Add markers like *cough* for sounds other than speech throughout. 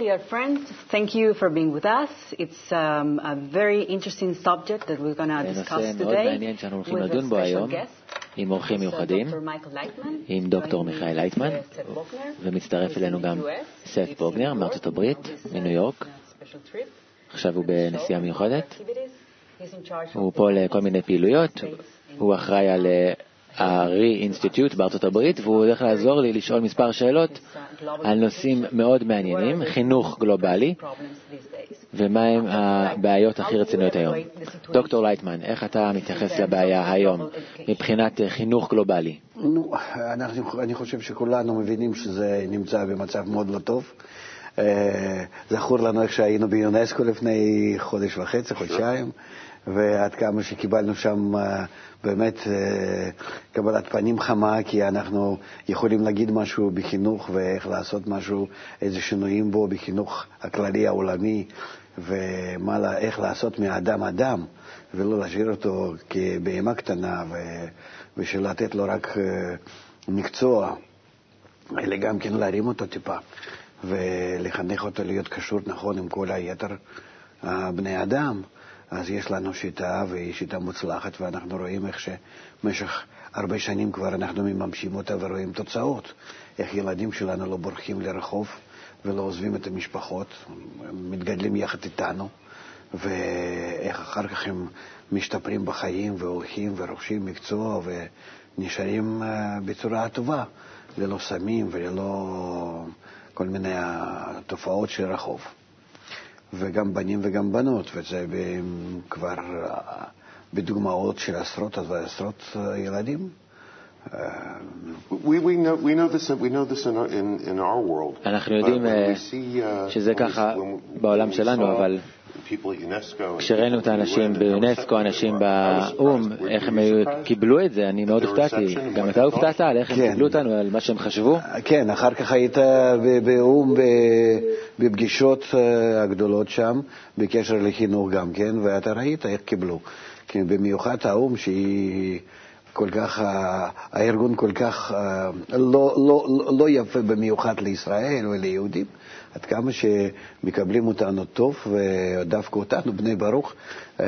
Dear friends. Thank you for being with us. It's um, a very interesting subject that we're going to discuss today with a special guest. עם אורחים uh, מיוחדים. עם דוקטור מיכאל לייטמן, uh. ומצטרף אלינו גם. סט בוגנר New מארצות York. הברית, uh, מניו יורק. עכשיו הוא בנסיעה מיוחדת, הוא פה לכל מיני פעילויות, הוא אחראי על אה, ה-re institute בארצות הברית, והוא הולך לעזור לי לשאול מספר שאלות על נושאים מאוד מעניינים, חינוך גלובלי. ומהם הבעיות הכי רציניות היום. דוקטור לייטמן, איך אתה מתייחס לבעיה היום מבחינת חינוך גלובלי? נו, אנחנו, אני חושב שכולנו מבינים שזה נמצא במצב מאוד לא טוב. אה, זכור לנו איך שהיינו ביונסקו לפני חודש וחצי, חודשיים, ועד כמה שקיבלנו שם אה, באמת אה, קבלת פנים חמה, כי אנחנו יכולים להגיד משהו בחינוך ואיך לעשות משהו, איזה שינויים בו בחינוך הכללי העולמי, ואיך לעשות מהאדם אדם, ולא להשאיר אותו כבהמה קטנה, ו, ושלתת לו רק אה, מקצוע, אלא גם כן להרים אותו טיפה, ולחנך אותו להיות קשור נכון עם כל היתר הבני אדם. אז יש לנו שיטה, והיא שיטה מוצלחת, ואנחנו רואים איך שבמשך הרבה שנים כבר אנחנו מממשים אותה ורואים תוצאות. איך ילדים שלנו לא בורחים לרחוב ולא עוזבים את המשפחות, מתגדלים יחד איתנו, ואיך אחר כך הם משתפרים בחיים והולכים ורוכשים מקצוע ונשארים אה, בצורה טובה, ללא סמים וללא כל מיני תופעות של רחוב. וגם בנים וגם בנות, וזה כבר בדוגמאות של עשרות ועשרות אה, ילדים. We, we, know, we know this, we know this in, our, in, in our world. אנחנו יודעים אה, uh, שזה ככה בעולם שלנו, אבל כשראינו את האנשים receptive אנשים באו"ם, איך הם? קיבלו את זה, אני מאוד הופתעתי. גם אתה הופתעת על איך הם כן. קיבלו אותנו, על מה שהם חשבו? כן, אחר כך היית באו"ם בפגישות אה, הגדולות שם, בקשר לחינוך גם כן, ואתה ראית איך קיבלו. כי במיוחד האו"ם, שהיא כל כך, הארגון כל כך אה, לא, לא, לא- יפה במיוחד לישראל וליהודים, עד כמה שמקבלים אותנו טוב, ודווקא אותנו, בני ברוך, אה,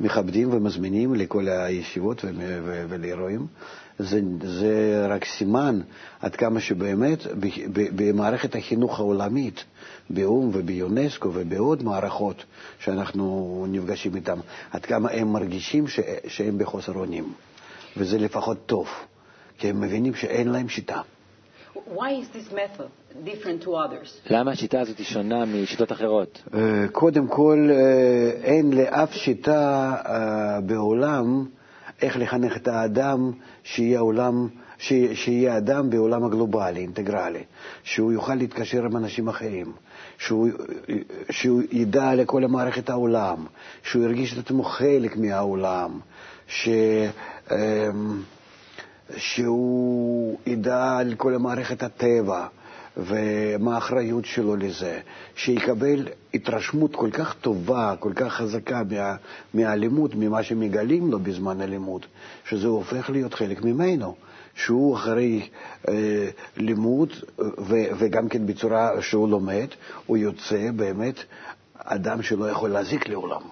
מכבדים ומזמינים לכל הישיבות ולאירועים. זה, זה רק סימן עד כמה שבאמת במערכת החינוך העולמית, באו"ם וביונסקו ובעוד מערכות שאנחנו נפגשים איתן, עד כמה הם מרגישים ש, שהם בחוסר אונים. וזה לפחות טוב, כי הם מבינים שאין להם שיטה. Why is this method different to others? למה השיטה הזאת שונה משיטות אחרות? אה, קודם כל, אה, אין לאף שיטה אה, בעולם איך לחנך את האדם שיהיה, עולם, ש- שיהיה אדם בעולם הגלובלי, אינטגרלי, שהוא יוכל להתקשר עם אנשים אחרים, שהוא, שהוא ידע לכל מערכת העולם, שהוא ירגיש את עצמו חלק מהעולם, ש... אה, שהוא ידע על כל מערכת הטבע ומה האחריות שלו לזה, שיקבל התרשמות כל כך טובה, כל כך חזקה מה, מהלימוד, ממה שמגלים לו בזמן הלימוד, שזה הופך להיות חלק ממנו. שהוא אחרי אה, לימוד ו, וגם כן בצורה שהוא לומד, הוא יוצא באמת אדם שלא יכול להזיק לעולם.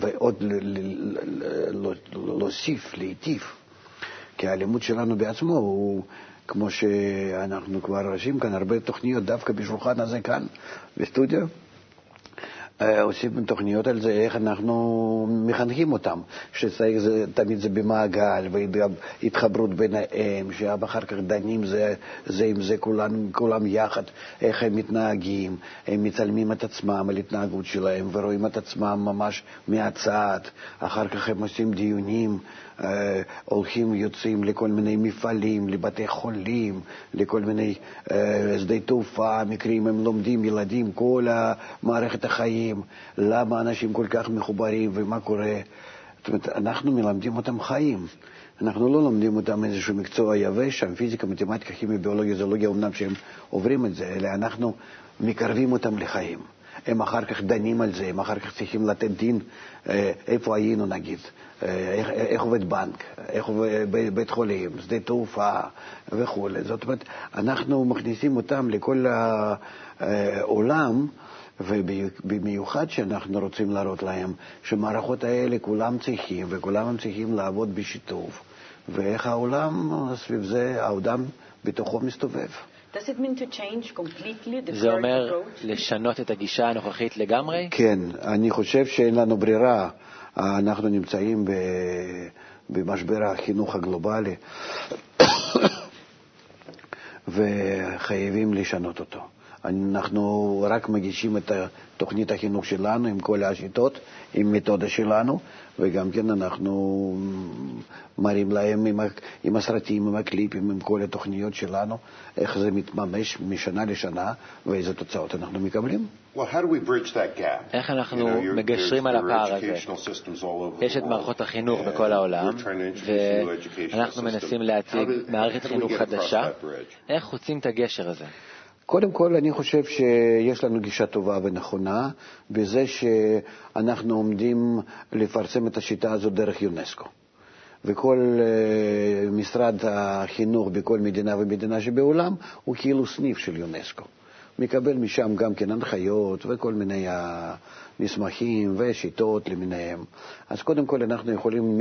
ועוד להוסיף, להיטיב. כי הלימוד שלנו בעצמו הוא, כמו שאנחנו כבר רשים כאן, הרבה תוכניות דווקא בשולחן הזה כאן, בסטודיו. אה, עושים תוכניות על זה, איך אנחנו מחנכים אותם, שצריך זה, תמיד זה במעגל, והתחברות ביניהם, שאחר כך דנים זה, זה עם זה כולם, כולם יחד, איך הם מתנהגים, הם מצלמים את עצמם על התנהגות שלהם ורואים את עצמם ממש מהצד, אחר כך הם עושים דיונים, אה, הולכים, יוצאים לכל מיני מפעלים, לבתי חולים, לכל מיני אה, שדה תעופה, מקרים, הם לומדים, ילדים, כל מערכת החיים, למה אנשים כל כך מחוברים ומה קורה. זאת אומרת, אנחנו מלמדים אותם חיים. אנחנו לא לומדים אותם איזשהו מקצוע יבש, שם פיזיקה, מתמטיקה, כימיה, ביולוגיה, זולוגיה, אמנם שהם עוברים את זה, אלא אנחנו מקרבים אותם לחיים. הם אחר כך דנים על זה, הם אחר כך צריכים לתת דין אה, איפה היינו נגיד, אה, איך, איך עובד בנק, איך עובד בית חולים, שדה תעופה וכו'. זאת אומרת, אנחנו מכניסים אותם לכל העולם, ובמיוחד שאנחנו רוצים להראות להם שמערכות האלה כולם צריכים, וכולם צריכים לעבוד בשיתוף, ואיך העולם סביב זה, העולם בתוכו מסתובב. זה אומר לשנות את הגישה הנוכחית לגמרי? כן, אני חושב שאין לנו ברירה. אנחנו נמצאים במשבר החינוך הגלובלי *coughs* וחייבים לשנות אותו. אנחנו רק מגישים את תוכנית החינוך שלנו עם כל השיטות, עם מתודה שלנו, וגם כן אנחנו מראים להם עם, עם הסרטים, עם הקליפים, עם כל התוכניות שלנו, איך זה מתממש משנה לשנה ואיזה תוצאות אנחנו מקבלים. Well, איך אנחנו מגשרים על הפער הזה? יש את מערכות החינוך בכל העולם, ואנחנו מנסים להציג מערכת חינוך חדשה. איך חוצים את הגשר הזה? קודם כל, אני חושב שיש לנו גישה טובה ונכונה בזה שאנחנו עומדים לפרסם את השיטה הזאת דרך יונסקו. וכל uh, משרד החינוך בכל מדינה ומדינה שבעולם הוא כאילו סניף של יונסקו. מקבל משם גם כן הנחיות וכל מיני מסמכים ושיטות למיניהם. אז קודם כל אנחנו יכולים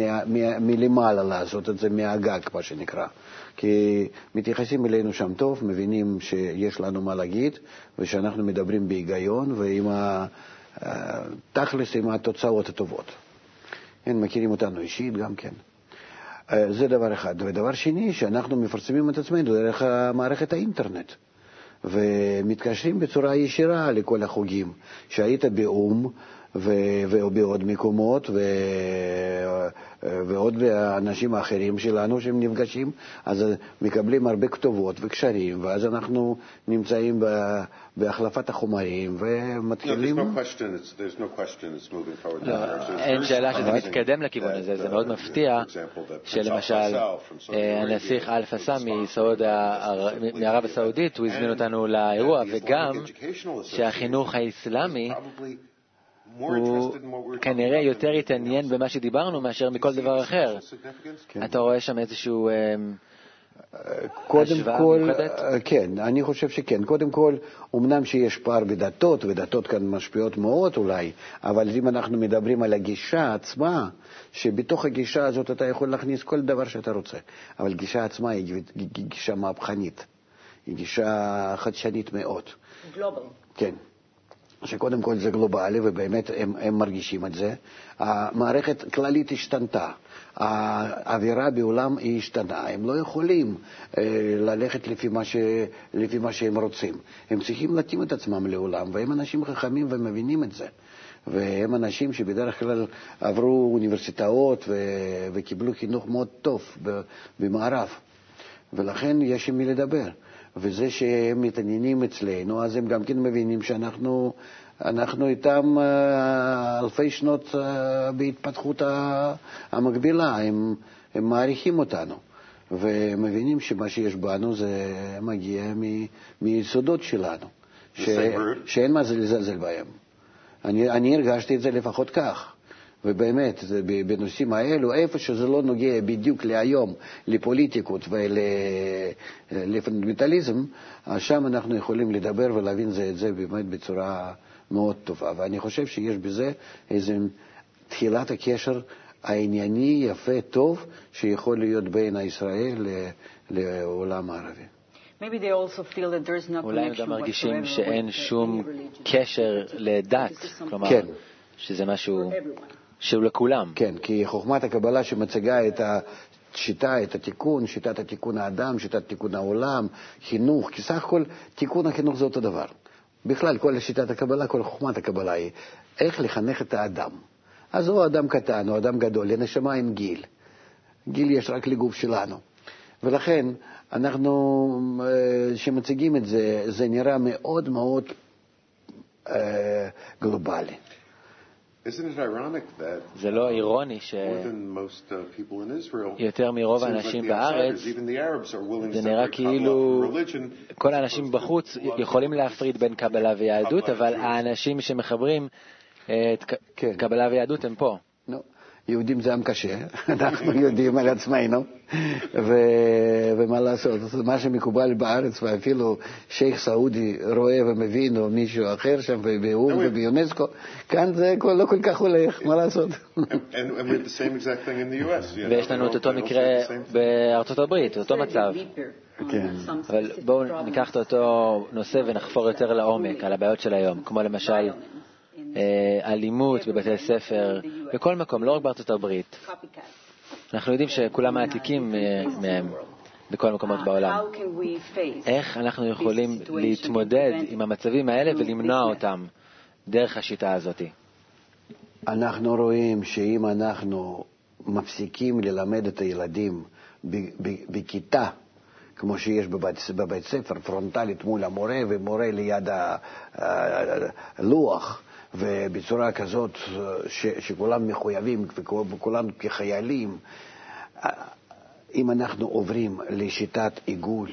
מלמעלה לעשות את זה, מהגג, מה שנקרא. כי מתייחסים אלינו שם טוב, מבינים שיש לנו מה להגיד, ושאנחנו מדברים בהיגיון ועם התכלס, עם התוצאות הטובות. הם מכירים אותנו אישית גם כן. זה דבר אחד. ודבר שני, שאנחנו מפרסמים את עצמנו דרך מערכת האינטרנט. ומתקשרים בצורה ישירה לכל החוגים. שהיית באו"ם ובעוד מקומות, ו... ועוד אנשים אחרים שלנו שהם נפגשים, אז מקבלים הרבה כתובות וקשרים, ואז אנחנו נמצאים בהחלפת החומרים ומתחילים... אין שאלה שזה מתקדם לכיוון הזה, זה מאוד מפתיע שלמשל הנסיך אלפה סאמי מערב הסעודית, הוא הזמין אותנו לאירוע, וגם שהחינוך האסלאמי הוא כנראה יותר התעניין במה שדיברנו מאשר מכל דבר אחר. כן. אתה רואה שם איזשהו... אמ, קודם כל, כן, אני חושב שכן. קודם כל, אמנם שיש פער בדתות, ודתות כאן משפיעות מאוד אולי, אבל אם אנחנו מדברים על הגישה עצמה, שבתוך הגישה הזאת אתה יכול להכניס כל דבר שאתה רוצה, אבל הגישה עצמה היא גישה מהפכנית, היא גישה חדשנית מאוד. גלובל. כן. שקודם כל זה גלובלי, ובאמת הם, הם מרגישים את זה. המערכת כללית השתנתה. האווירה בעולם היא השתנה. הם לא יכולים אה, ללכת לפי מה, ש, לפי מה שהם רוצים. הם צריכים להתאים את עצמם לעולם, והם אנשים חכמים ומבינים את זה. והם אנשים שבדרך כלל עברו אוניברסיטאות ו, וקיבלו חינוך מאוד טוב במערב. ולכן יש עם מי לדבר. וזה שהם מתעניינים אצלנו, אז הם גם כן מבינים שאנחנו אנחנו איתם אה, אלפי שנות אה, בהתפתחות המקבילה, הם, הם מעריכים אותנו. ומבינים שמה שיש בנו זה מגיע מיסודות שלנו, ש, שאין מה זה לזלזל בהם. אני, אני הרגשתי את זה לפחות כך. ובאמת, בנושאים האלו, איפה שזה לא נוגע בדיוק להיום, לפוליטיקות ולפונדמנטליזם, שם אנחנו יכולים לדבר ולהבין זה את זה באמת בצורה מאוד טובה. ואני חושב שיש בזה איזה תחילת הקשר הענייני, יפה, טוב, שיכול להיות בין ישראל לעולם הערבי. אולי הם גם מרגישים שאין שום קשר לדת, כלומר, כן. שזה משהו שהוא לכולם. כן, כי חוכמת הקבלה שמציגה את השיטה, את התיקון, שיטת התיקון האדם, שיטת תיקון העולם, חינוך, כי סך הכל תיקון החינוך זה אותו דבר. בכלל, כל שיטת הקבלה, כל חוכמת הקבלה היא איך לחנך את האדם. אז הוא אדם קטן או אדם גדול, לנשמה עם גיל. גיל יש רק לגוף שלנו. ולכן, אנחנו, אה, כשמציגים את זה, זה נראה מאוד מאוד אה, גלובלי. זה לא אירוני שיותר מרוב האנשים בארץ, זה נראה כאילו כל האנשים בחוץ יכולים להפריד בין קבלה ויהדות, אבל האנשים שמחברים את כן. קבלה ויהדות הם פה. יהודים זה עם קשה, *laughs* אנחנו יודעים על עצמנו, ומה לעשות, מה שמקובל בארץ, ואפילו שייח' סעודי רואה ומבין, או מישהו אחר שם, באו"ם וביונסקו, כאן זה לא כל כך הולך, מה לעשות? *laughs* ויש לנו את אותו מקרה בארצות הברית, אותו מצב. כן. אבל בואו ניקח את אותו נושא ונחפור יותר לעומק על הבעיות של היום, כמו למשל אלימות בבתי ספר, בכל מקום, לא רק בארצות הברית. אנחנו יודעים שכולם מעתיקים אה, מהם בכל המקומות בעולם. איך אנחנו יכולים להתמודד עם המצבים האלה ולמנוע אותם דרך השיטה הזאת? אנחנו רואים שאם אנחנו מפסיקים ללמד את הילדים בכיתה, כמו שיש בבית, בבית ספר, פרונטלית מול המורה ומורה ליד הלוח, ובצורה כזאת ש, שכולם מחויבים וכולם כחיילים, אם אנחנו עוברים לשיטת עיגול,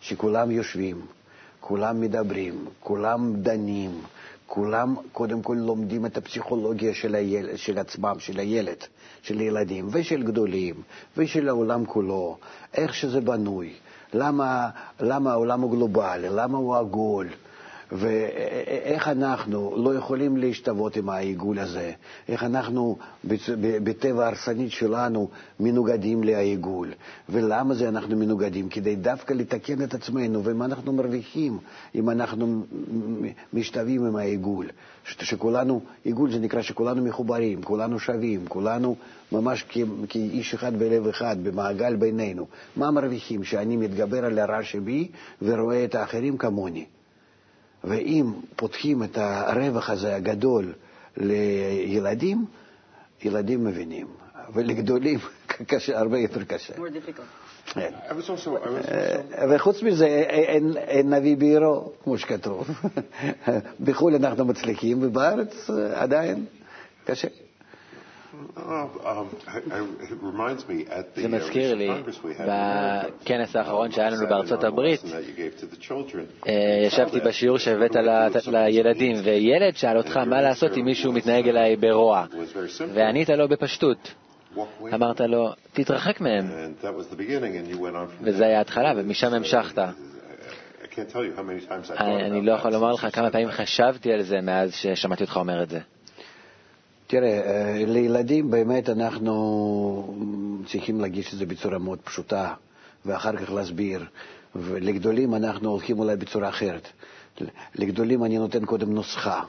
שכולם יושבים, כולם מדברים, כולם דנים, כולם קודם כל לומדים את הפסיכולוגיה של, היל, של עצמם, של הילד, של הילדים ושל גדולים ושל העולם כולו, איך שזה בנוי, למה, למה העולם הוא גלובלי, למה הוא עגול, ואיך אנחנו לא יכולים להשתוות עם העיגול הזה, איך אנחנו בטבע ההרסנית שלנו מנוגדים לעיגול, ולמה זה אנחנו מנוגדים? כדי דווקא לתקן את עצמנו, ומה אנחנו מרוויחים אם אנחנו משתווים עם העיגול. שכולנו, עיגול זה נקרא שכולנו מחוברים, כולנו שווים, כולנו ממש כאיש אחד בלב אחד, במעגל בינינו. מה מרוויחים? שאני מתגבר על הרע שבי ורואה את האחרים כמוני. ואם פותחים את הרווח הזה הגדול לילדים, ילדים מבינים, ולגדולים *laughs* קשה, הרבה יותר קשה. כן. אה, וחוץ מזה, אין, אין נביא בעירו, כמו שכתוב. *laughs* בחו"ל אנחנו מצליחים, ובארץ אה, עדיין קשה. זה מזכיר לי, בכנס האחרון שהיה לנו בארצות הברית, אה, ישבתי בשיעור שהבאת לילדים, וילד שאל אותך מה לעשות אם מישהו מתנהג אליי ברוע, וענית לו בפשטות. אמרת לו, תתרחק מהם. וזה היה ההתחלה, ומשם המשכת. אני לא יכול לומר לך כמה פעמים חשבתי על זה מאז ששמעתי אותך אומר את זה. תראה, אה, לילדים באמת אנחנו צריכים להגיש את זה בצורה מאוד פשוטה, ואחר כך להסביר. ולגדולים אנחנו הולכים אולי בצורה אחרת. לגדולים אני נותן קודם נוסחה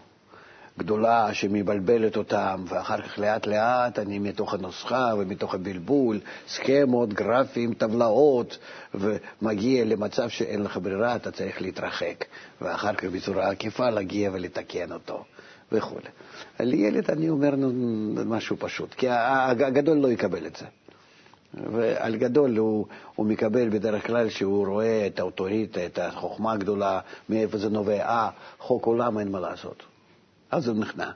גדולה שמבלבלת אותם, ואחר כך לאט לאט אני מתוך הנוסחה ומתוך הבלבול, סכמות, גרפים, טבלאות, ומגיע למצב שאין לך ברירה, אתה צריך להתרחק, ואחר כך בצורה עקיפה להגיע ולתקן אותו. וכו'. לילד אני אומר משהו פשוט, כי הגדול לא יקבל את זה. ועל גדול הוא, הוא מקבל בדרך כלל שהוא רואה את האוטוריטה, את החוכמה הגדולה, מאיפה זה נובע, אה, חוק עולם אין מה לעשות. אז הוא נכנע.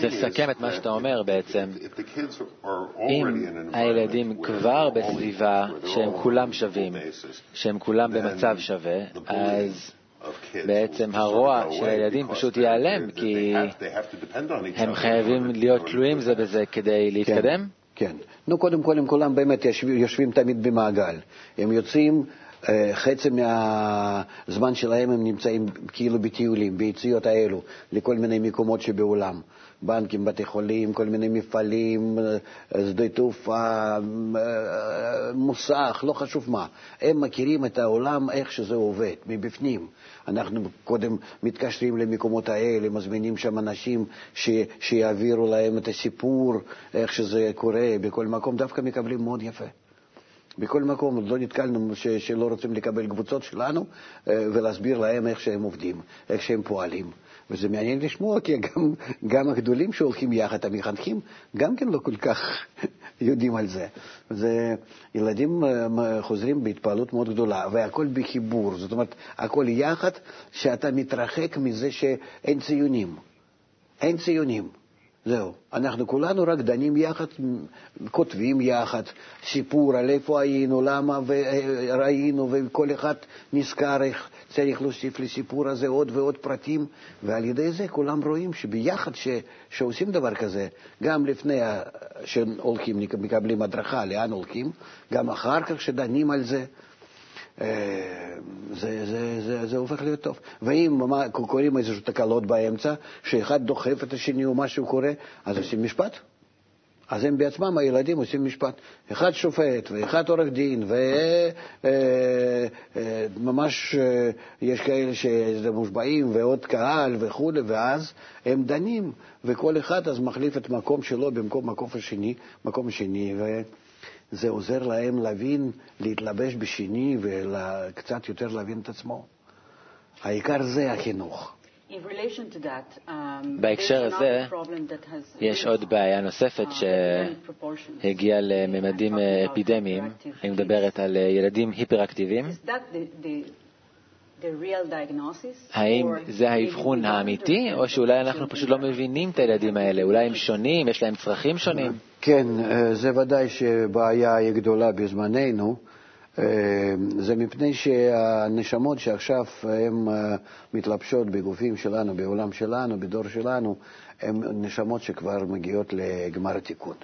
לסכם את מה שאתה אומר בעצם, אם הילדים כבר בסביבה שהם כולם שווים, שהם כולם במצב שווה, אז בעצם הרוע של הילדים פשוט ייעלם, כי הם חייבים להיות תלויים זה בזה כדי להתקדם? כן, כן. נו, קודם כל הם כולם באמת יושבים תמיד במעגל. הם יוצאים, אה, חצי מהזמן שלהם הם נמצאים כאילו בטיולים, ביציאות האלו, לכל מיני מקומות שבעולם. בנקים, בתי חולים, כל מיני מפעלים, אה, שדה תעופה, אה, מוסך, לא חשוב מה. הם מכירים את העולם, איך שזה עובד, מבפנים. אנחנו קודם מתקשרים למקומות האלה, מזמינים שם אנשים ש, שיעבירו להם את הסיפור, איך שזה קורה בכל מקום, דווקא מקבלים מאוד יפה. בכל מקום עוד לא נתקלנו ש, שלא רוצים לקבל קבוצות שלנו אה, ולהסביר להם איך שהם עובדים, איך שהם פועלים. וזה מעניין לשמוע, כי גם, גם הגדולים שהולכים יחד, המחנכים, גם כן לא כל כך *laughs* יודעים על זה. זה ילדים אה, חוזרים בהתפעלות מאוד גדולה, והכל בחיבור, זאת אומרת, הכל יחד, שאתה מתרחק מזה שאין ציונים. אין ציונים. זהו. אנחנו כולנו רק דנים יחד, כותבים יחד סיפור על איפה היינו, למה ראינו, וכל אחד נזכר איך צריך להוסיף לסיפור הזה עוד ועוד פרטים, ועל ידי זה כולם רואים שביחד ש, שעושים דבר כזה, גם לפני שהולכים, מקבלים הדרכה לאן הולכים, גם אחר כך שדנים על זה, זה, זה, זה, זה הופך להיות טוב. ואם קורים איזשהו תקלות באמצע, שאחד דוחף את השני או משהו קורה, אז עושים משפט. אז הם בעצמם, הילדים, עושים משפט. אחד שופט, ואחד עורך דין, וממש אה, אה, יש כאלה שמושבעים, ועוד קהל וכולי, ואז הם דנים, וכל אחד אז מחליף את מקום שלו במקום מקום השני, מקום השני, זה עוזר להם להבין, להתלבש בשני וקצת יותר להבין את עצמו. העיקר זה החינוך. Um, בהקשר הזה יש עוד בעיה נוספת uh, שהגיעה לממדים אה, אפידמיים, אני מדברת על אה, ילדים היפראקטיביים. האם זה האבחון האמיתי, או שאולי אנחנו פשוט לא מבינים את הילדים האלה? אולי הם שונים, יש להם צרכים שונים? כן, אה, זה ודאי שבעיה היא גדולה בזמננו. אה, זה מפני שהנשמות שעכשיו הן אה, מתלבשות בגופים שלנו, בעולם שלנו, בדור שלנו, הן נשמות שכבר מגיעות לגמר התיקון.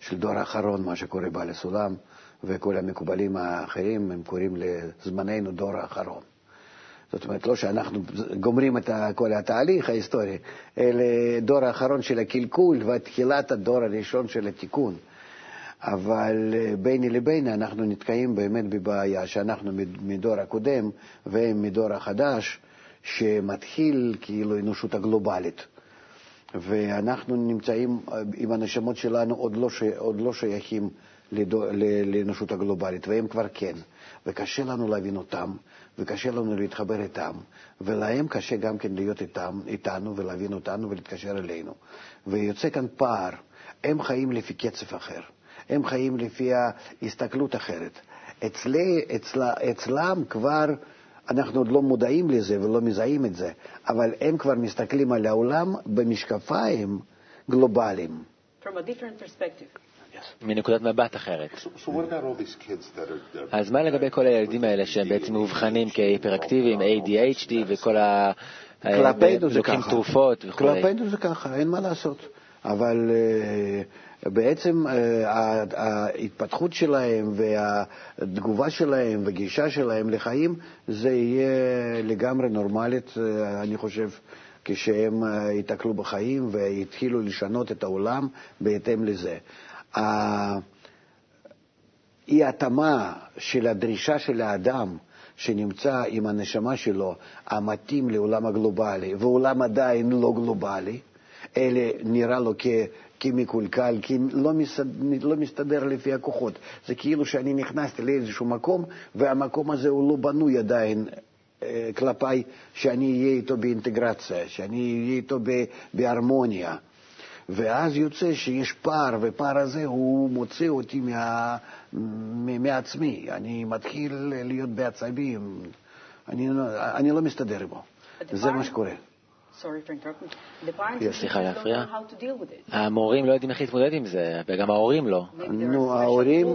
של דור האחרון, מה שקורה בעל הסולם, וכל המקובלים האחרים, הם קוראים לזמננו דור האחרון. זאת אומרת, לא שאנחנו גומרים את כל התהליך ההיסטורי, אלא דור האחרון של הקלקול ותחילת הדור הראשון של התיקון. אבל אה, ביני לביני אנחנו נתקעים באמת בבעיה שאנחנו מדור הקודם והם מדור החדש, שמתחיל כאילו אנושות הגלובלית. ואנחנו נמצאים עם הנשמות שלנו עוד לא, ש... עוד לא שייכים לאנושות הגלובלית, והם כבר כן. וקשה לנו להבין אותם, וקשה לנו להתחבר איתם, ולהם קשה גם כן להיות איתם, איתנו ולהבין אותנו ולהתקשר אלינו. ויוצא כאן פער. הם חיים לפי קצב אחר, הם חיים לפי הסתכלות אחרת. אצלי, אצלה, אצלם כבר אנחנו עוד לא מודעים לזה ולא מזהים את זה, אבל הם כבר מסתכלים על העולם במשקפיים גלובליים. From a different perspective. מנקודת מבט אחרת. אז מה לגבי כל הילדים האלה שהם בעצם מאובחנים כהיפראקטיביים, ADHD וכל ה... כלפינו זה ככה. לוקחים תרופות וכו'. כלפינו זה ככה, אין מה לעשות. אבל uh, בעצם uh, ההתפתחות שלהם והתגובה שלהם וגישה שלהם לחיים, זה יהיה לגמרי נורמלית, אני חושב, כשהם ייתקלו בחיים ויתחילו לשנות את העולם בהתאם לזה. האי-התאמה של הדרישה של האדם שנמצא עם הנשמה שלו המתאים לעולם הגלובלי, ועולם עדיין לא גלובלי, אלא נראה לו כ... כמקולקל, כי לא, מסד... לא מסתדר לפי הכוחות. זה כאילו שאני נכנסתי לאיזשהו מקום, והמקום הזה הוא לא בנוי עדיין אה, כלפיי, שאני אהיה איתו באינטגרציה, שאני אהיה איתו בהרמוניה. ואז יוצא שיש פער, ופער הזה הוא מוציא אותי מה, מעצמי. אני מתחיל להיות בעצבים, אני, אני לא מסתדר בו. זה מה שקורה. סליחה להפריע. המורים לא יודעים איך להתמודד עם זה, וגם ההורים לא. נו,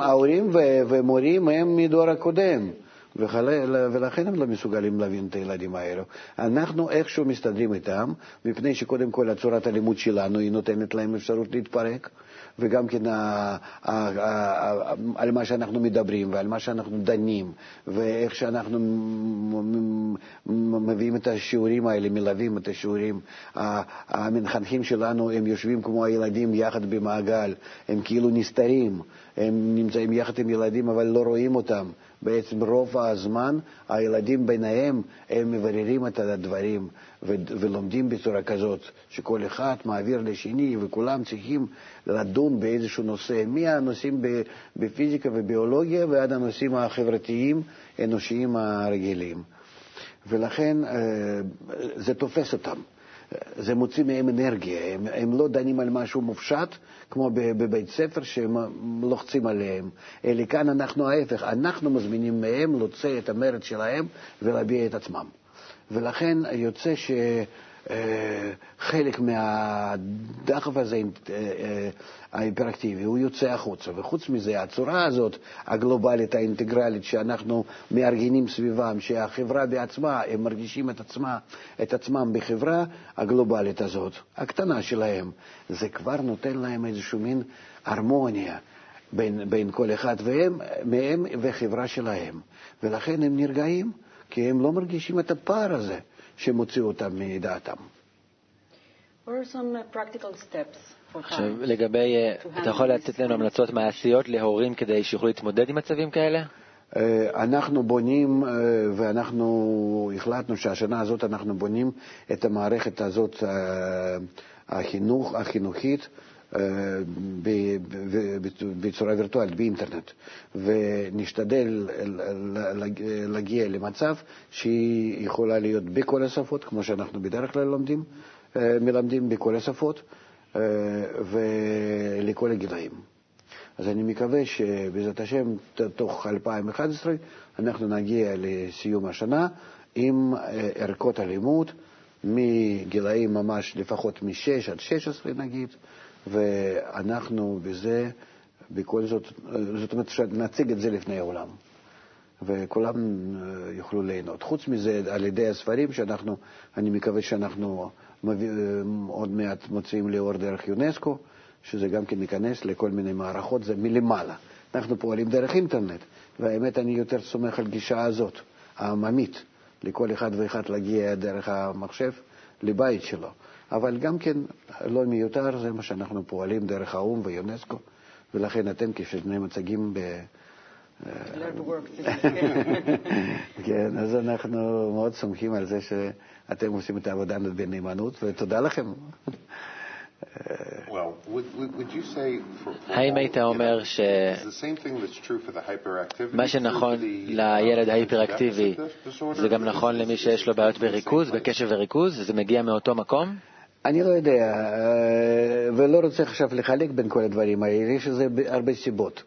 ההורים ומורים הם מדור הקודם. ולכן הם לא מסוגלים להבין את הילדים האלו. אנחנו איכשהו מסתדרים איתם, מפני שקודם כל הצורת הלימוד שלנו היא נותנת להם אפשרות להתפרק, וגם כן על מה שאנחנו מדברים ועל מה שאנחנו דנים, ואיך שאנחנו מביאים את השיעורים האלה, מלווים את השיעורים. המנחנכים שלנו הם יושבים כמו הילדים יחד במעגל, הם כאילו נסתרים, הם נמצאים יחד עם ילדים אבל לא רואים אותם. בעצם רוב הזמן הילדים ביניהם הם מבררים את הדברים ולומדים בצורה כזאת שכל אחד מעביר לשני וכולם צריכים לדון באיזשהו נושא, מהנושאים בפיזיקה וביולוגיה ועד הנושאים החברתיים, אנושיים הרגילים. ולכן אה, זה תופס אותם. זה מוציא מהם אנרגיה, הם, הם לא דנים על משהו מופשט, כמו בבית ספר שהם לוחצים עליהם, אלא כאן אנחנו ההפך, אנחנו מזמינים מהם להוציא את המרד שלהם ולהביע את עצמם. ולכן יוצא ש... חלק מהדחף הזה ההיפראקטיבי, הוא יוצא החוצה. וחוץ מזה, הצורה הזאת, הגלובלית, האינטגרלית, שאנחנו מארגנים סביבם, שהחברה בעצמה, הם מרגישים את, עצמה, את עצמם בחברה הגלובלית הזאת, הקטנה שלהם, זה כבר נותן להם איזשהו מין הרמוניה. בין, בין כל אחד והם, מהם וחברה שלהם. ולכן הם נרגעים, כי הם לא מרגישים את הפער הזה שמוציא אותם מדעתם. עכשיו, לגבי, אה, אתה יכול לתת לנו המלצות מעשיות להורים כדי שיוכלו להתמודד עם מצבים כאלה? אה, אנחנו בונים, אה, ואנחנו החלטנו שהשנה הזאת אנחנו בונים את המערכת הזאת, החינוך, החינוכית, בצורה וירטואלית, באינטרנט, ונשתדל להגיע למצב שהיא יכולה להיות בכל השפות, כמו שאנחנו בדרך כלל לומדים, מלמדים בכל השפות ולכל הגילאים. אז אני מקווה שבעזרת השם, תוך 2011 אנחנו נגיע לסיום השנה עם ערכות הלימוד מגילאים ממש לפחות מ-6 עד 16 נגיד, ואנחנו בזה, בכל זאת, זאת אומרת שנציג את זה לפני העולם, וכולם יוכלו ליהנות. חוץ מזה, על ידי הספרים שאנחנו, אני מקווה שאנחנו עוד מעט מוציאים לאור דרך יונסקו, שזה גם כן ייכנס לכל מיני מערכות, זה מלמעלה. אנחנו פועלים דרך אינטרנט, והאמת, אני יותר סומך על גישה הזאת, העממית, לכל אחד ואחד להגיע דרך המחשב לבית שלו. אבל גם כן לא מיותר, זה מה שאנחנו פועלים דרך האו"ם ויונסקו, ולכן אתם כשני מצגים ב... *laughs* כן, אז אנחנו מאוד סומכים על זה שאתם עושים את העבודה בנאמנות, ותודה לכם. האם היית אומר שמה שנכון לילד ההיפראקטיבי זה גם נכון למי שיש לו בעיות בריכוז, בקשב וריכוז? זה מגיע מאותו מקום? אני לא יודע, אה, ולא רוצה עכשיו לחלק בין כל הדברים האלה, יש לזה הרבה סיבות.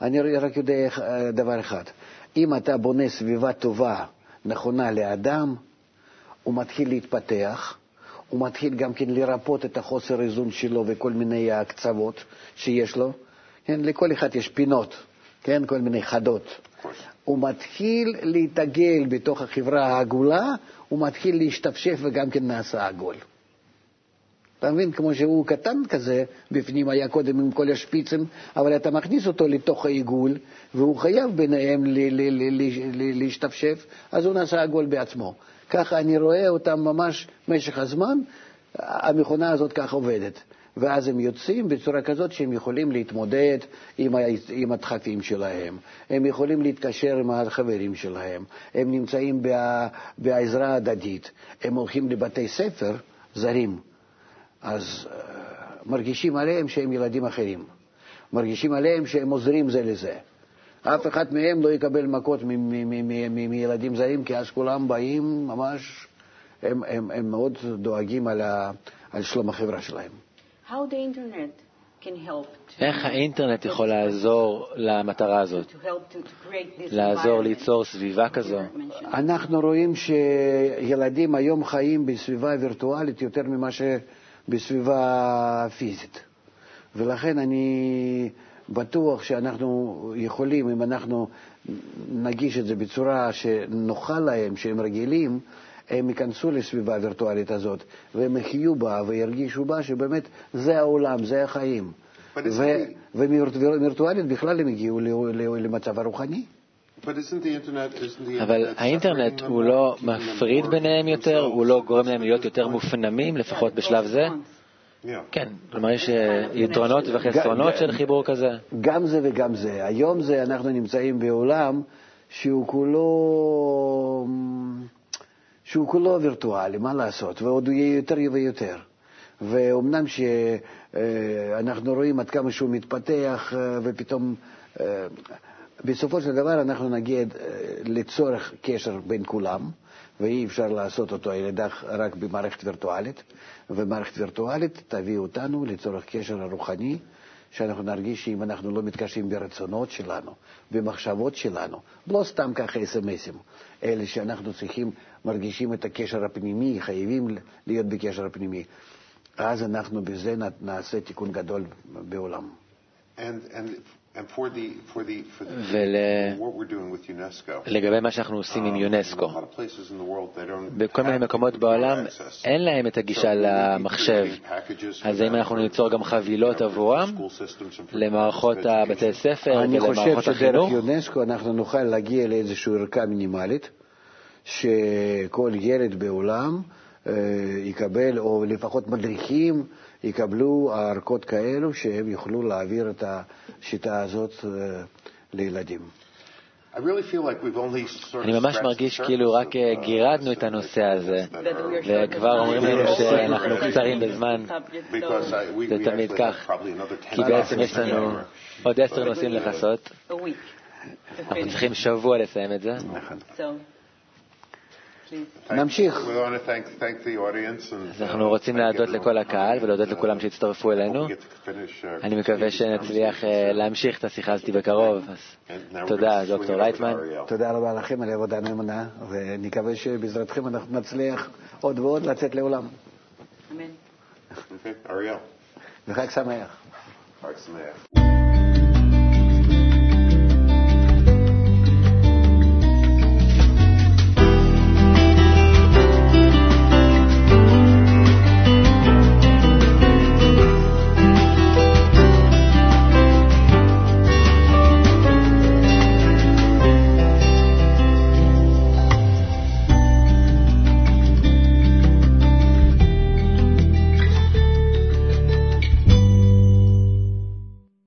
אני רק יודע אה, דבר אחד, אם אתה בונה סביבה טובה, נכונה לאדם, הוא מתחיל להתפתח, הוא מתחיל גם כן לרפות את החוסר איזון שלו וכל מיני הקצוות שיש לו. כן, לכל אחד יש פינות, כן, כל מיני חדות. הוא מתחיל להתעגל בתוך החברה העגולה, הוא מתחיל להשתפשף וגם כן נעשה עגול. אתה מבין? כמו שהוא קטן כזה, בפנים היה קודם עם כל השפיצים, אבל אתה מכניס אותו לתוך העיגול, והוא חייב ביניהם להשתפשף, אז הוא נעשה עגול בעצמו. ככה אני רואה אותם ממש במשך הזמן, המכונה הזאת ככה עובדת. ואז הם יוצאים בצורה כזאת שהם יכולים להתמודד עם, עם הדחפים שלהם, הם יכולים להתקשר עם החברים שלהם, הם נמצאים בעזרה הדדית, הם הולכים לבתי ספר זרים. אז uh, מרגישים עליהם שהם ילדים אחרים, מרגישים עליהם שהם עוזרים זה לזה. אף אחד מהם לא יקבל מכות מילדים זרים, כי אז כולם באים ממש, הם, הם, הם מאוד דואגים על, ה, על שלום החברה שלהם. איך האינטרנט יכול לעזור למטרה הזאת? לעזור ליצור סביבה כזו? אנחנו רואים שילדים היום חיים בסביבה וירטואלית יותר ממה ש... בסביבה פיזית. ולכן אני בטוח שאנחנו יכולים, אם אנחנו נגיש את זה בצורה שנוחה להם, שהם רגילים, הם ייכנסו לסביבה הווירטואלית הזאת, והם יחיו בה וירגישו בה שבאמת זה העולם, זה החיים. ומווירטואלית בכלל הם הגיעו למצב הרוחני. אבל האינטרנט הוא לא מפריד ביניהם יותר, הוא לא גורם להם להיות יותר מופנמים, לפחות בשלב זה? כן, כלומר יש אה, יתרונות וחסרונות של חיבור כזה? גם זה וגם זה. היום זה אנחנו נמצאים בעולם שהוא כולו, שהוא כולו וירטואלי, מה לעשות, ועוד הוא יהיה יותר ויותר. ואומנם שאנחנו רואים עד כמה שהוא מתפתח אה, ופתאום אה, בסופו של דבר אנחנו נגיע לצורך קשר בין כולם, ואי אפשר לעשות אותו על ידי רק במערכת וירטואלית, ומערכת וירטואלית תביא אותנו לצורך קשר הרוחני, שאנחנו נרגיש שאם אנחנו לא מתקשרים ברצונות שלנו, במחשבות שלנו, לא סתם ככה אס.אם.אסים, אלא שאנחנו צריכים, מרגישים את הקשר הפנימי, חייבים להיות בקשר הפנימי, אז אנחנו בזה נעשה תיקון גדול בעולם. And, and ולגבי מה שאנחנו עושים עם um, יונסקו, בכל מיני מקומות בעולם אין להם את הגישה למחשב, אז האם אנחנו ניצור גם חבילות עבורם למערכות הבתי ספר ולמערכות החינוך? אני חושב שדרך יונסקו אנחנו נוכל להגיע לאיזושהי ערכה מינימלית, שכל ילד בעולם אה, יקבל, או לפחות מדריכים, יקבלו ערכות כאלו שהם יוכלו להעביר את השיטה הזאת אה, לילדים. אני ממש מרגיש כאילו רק אה, גירדנו את הנושא הזה, וכבר אומרים לנו שאנחנו קצרים בזמן, זה תמיד כך, כי בעצם יש לנו עוד עשר נושאים לכסות, אנחנו צריכים שבוע לסיים את זה. נמשיך. אנחנו רוצים להודות לכל הקהל ולהודות לכולם שהצטרפו אלינו. אני מקווה שנצליח אה, להמשיך את השיחה הזאת בקרוב. תודה, דוקטור לייטמן. תודה רבה לכם על עבודה נאמנה, ונקווה שבעזרתכם אנחנו נצליח עוד ועוד לצאת לעולם. אמן. וחג שמח. חג שמח.